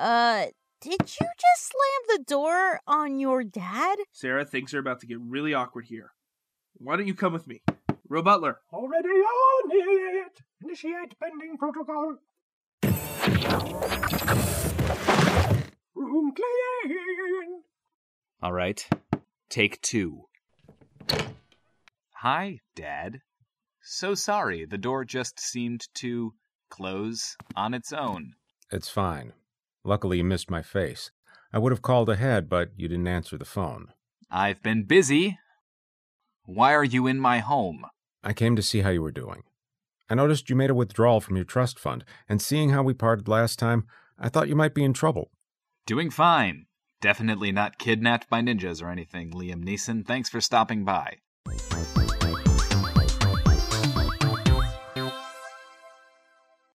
Uh, did you just slam the door on your dad? Sarah, things are about to get really awkward here. Why don't you come with me? Ro Butler. Already on it! Initiate pending protocol. Room clean! All right. Take two. Hi, Dad. So sorry, the door just seemed to close on its own. It's fine. Luckily, you missed my face. I would have called ahead, but you didn't answer the phone. I've been busy. Why are you in my home? I came to see how you were doing. I noticed you made a withdrawal from your trust fund, and seeing how we parted last time, I thought you might be in trouble. Doing fine. Definitely not kidnapped by ninjas or anything, Liam Neeson. Thanks for stopping by.